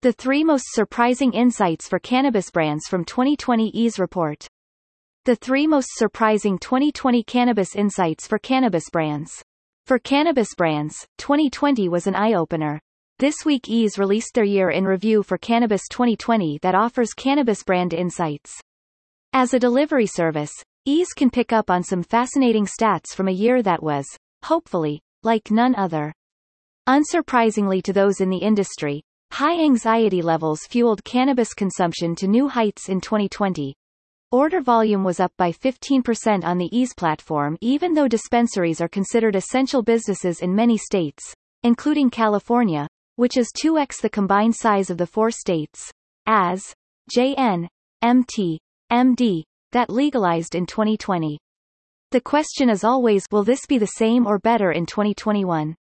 The three most surprising insights for cannabis brands from 2020 Eaze Report. The three most surprising 2020 cannabis insights for cannabis brands. For cannabis brands, 2020 was an eye-opener. This week Eaze released their year in review for Cannabis 2020 that offers cannabis brand insights. As a delivery service, Eaze can pick up on some fascinating stats from a year that was, hopefully, like none other. Unsurprisingly to those in the industry, high anxiety levels fueled cannabis consumption to new heights in 2020. Order volume was up by 15% on the Eaze platform even though dispensaries are considered essential businesses in many states, including California, which is 2x the combined size of the four states, as JN, MT, MD, that legalized in 2020. The question is always will this be the same or better in 2021?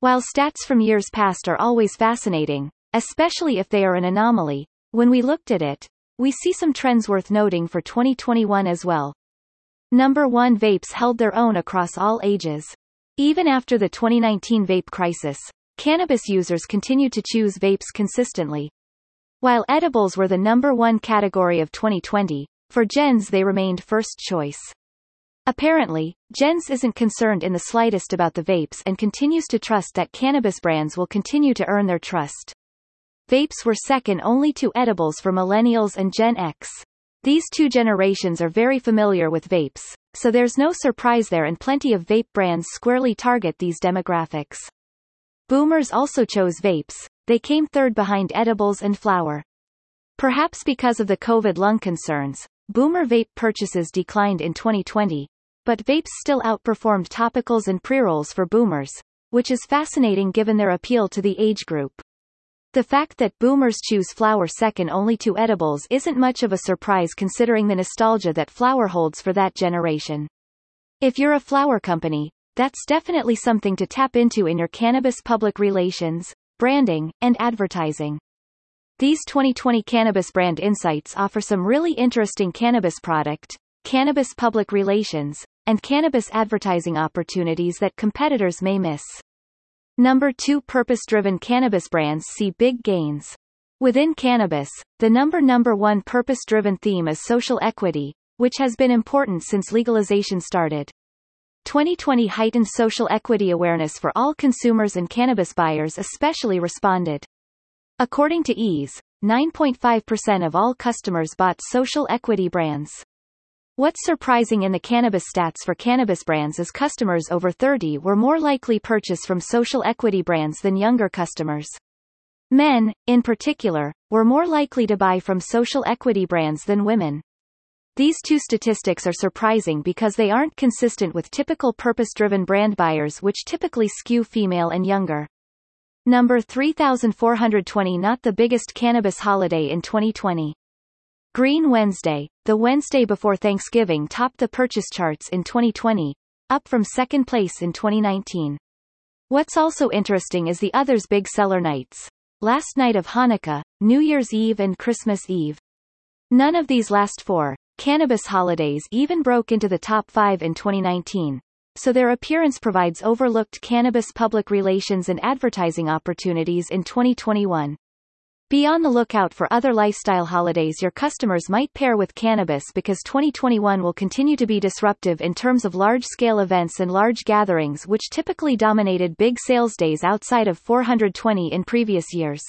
While stats from years past are always fascinating, especially if they are an anomaly, when we looked at it, we see some trends worth noting for 2021 as well. Number 1 Vapes held their own across all ages. Even after the 2019 vape crisis, cannabis users continued to choose vapes consistently. While edibles were the number one category of 2020, for Gen Z they remained first choice. Apparently, Gen Z isn't concerned in the slightest about the vapes and continues to trust that cannabis brands will continue to earn their trust. Vapes were second only to edibles for millennials and Gen X. These two generations are very familiar with vapes, so there's no surprise there and plenty of vape brands squarely target these demographics. Boomers also chose vapes, they came third behind edibles and flower. Perhaps because of the COVID lung concerns, boomer vape purchases declined in 2020, but vapes still outperformed topicals and pre-rolls for boomers, which is fascinating given their appeal to the age group. The fact that boomers choose flower second only to edibles isn't much of a surprise considering the nostalgia that flower holds for that generation. If you're a flower company, that's definitely something to tap into in your cannabis public relations, branding, and advertising. These 2020 cannabis brand insights offer some really interesting cannabis product, cannabis public relations, and cannabis advertising opportunities that competitors may miss. Number 2 Purpose-driven cannabis brands see big gains. Within cannabis, the number number 1 purpose-driven theme is social equity, which has been important since legalization started. 2020 heightened social equity awareness for all consumers and cannabis buyers especially responded. According to Eaze, 9.5% of all customers bought social equity brands. What's surprising in the cannabis stats for cannabis brands is customers over 30 were more likely to purchase from social equity brands than younger customers. Men, in particular, were more likely to buy from social equity brands than women. These two statistics are surprising because they aren't consistent with typical purpose-driven brand buyers which typically skew female and younger. Number 3420 Not the biggest cannabis holiday in 2020. Green Wednesday, the Wednesday before Thanksgiving topped the purchase charts in 2020, up from second place in 2019. What's also interesting is the others big seller nights. Last night of Hanukkah, New Year's Eve and Christmas Eve. None of these last four, cannabis holidays even broke into the top five in 2019, so their appearance provides overlooked cannabis public relations and advertising opportunities in 2021. Be on the lookout for other lifestyle holidays your customers might pair with cannabis because 2021 will continue to be disruptive in terms of large-scale events and large gatherings which typically dominated big sales days outside of 420 in previous years.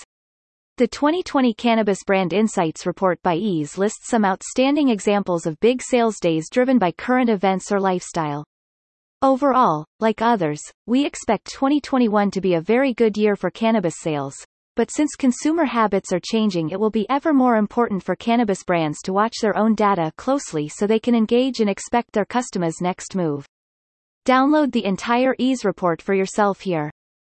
The 2020 Cannabis Brand Insights report by Eaze lists some outstanding examples of big sales days driven by current events or lifestyle. Overall, like others, we expect 2021 to be a very good year for cannabis sales, but since consumer habits are changing it will be ever more important for cannabis brands to watch their own data closely so they can engage and expect their customers' next move. Download the entire Eaze report for yourself here.